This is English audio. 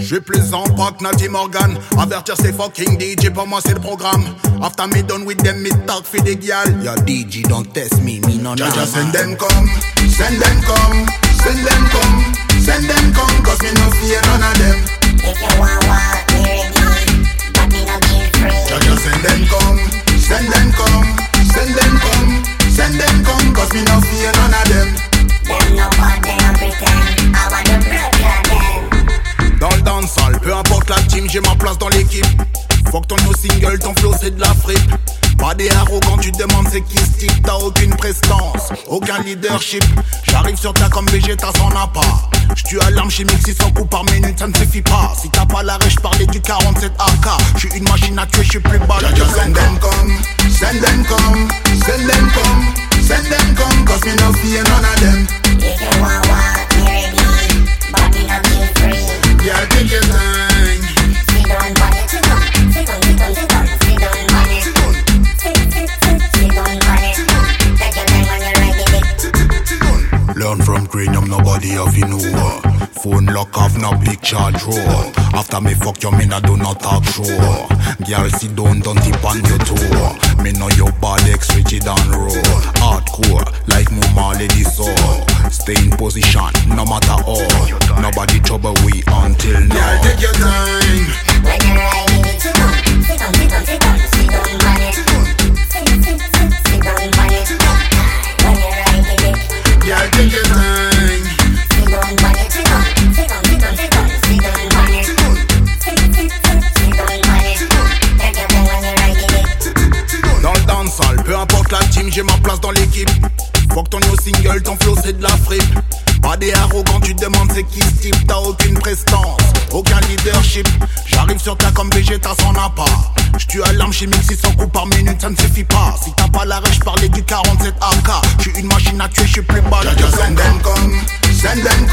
J'suis plus en que Natty Morgan. Avertir ces fucking DJ, pour moi c'est le programme. After me done with them, me talk for the gal. Yo DJ, don't test me, me no Jaja send them come, send them come, send them come, send them come, cause me no fear none of them. If you want walk, me ready, but me no give free. Jaja send them come, send them come, send them come, send them come, cause me no fear j'ai ma place dans l'équipe. Faut que ton new single, ton flow c'est de la fripe. Pas des arrogants, tu demandes c'est qui ce t'as aucune prestance, aucun leadership. J'arrive sur ta comme Vegeta, s'en a pas. J'tue à l'arme chimique 600 coups par minute, ça ne suffit pas. Si t'as pas l'arrêt, j'parlais du 47 AK. J'suis une machine à tuer, j'suis plus bas. Send them come, send them come, send cause. Cranium, nobody of you know. Phone lock off, no picture draw. After me fuck you, me nah do not talk show. Girl, sit down, don't tip on your toe. Me know your body switch it on road. Hardcore, like Muma lady so. Stay in position, no matter how. Nobody trouble we until now. Girl, take your time. J'ai ma place dans l'équipe. Faut que ton new single, ton flow c'est de la fripe. Pas des arrogants, tu demandes c'est qui ce type, t'as aucune prestance, aucun leadership. J'arrive sur ta comme Vegeta, s'en a pas. J'tue à l'arme chimique 600 coups par minute, ça ne suffit pas. Si t'as pas l'arrêt, j'parlais du 47 AK. J'suis une machine à tuer, j'suis plus bas. Send them come, send them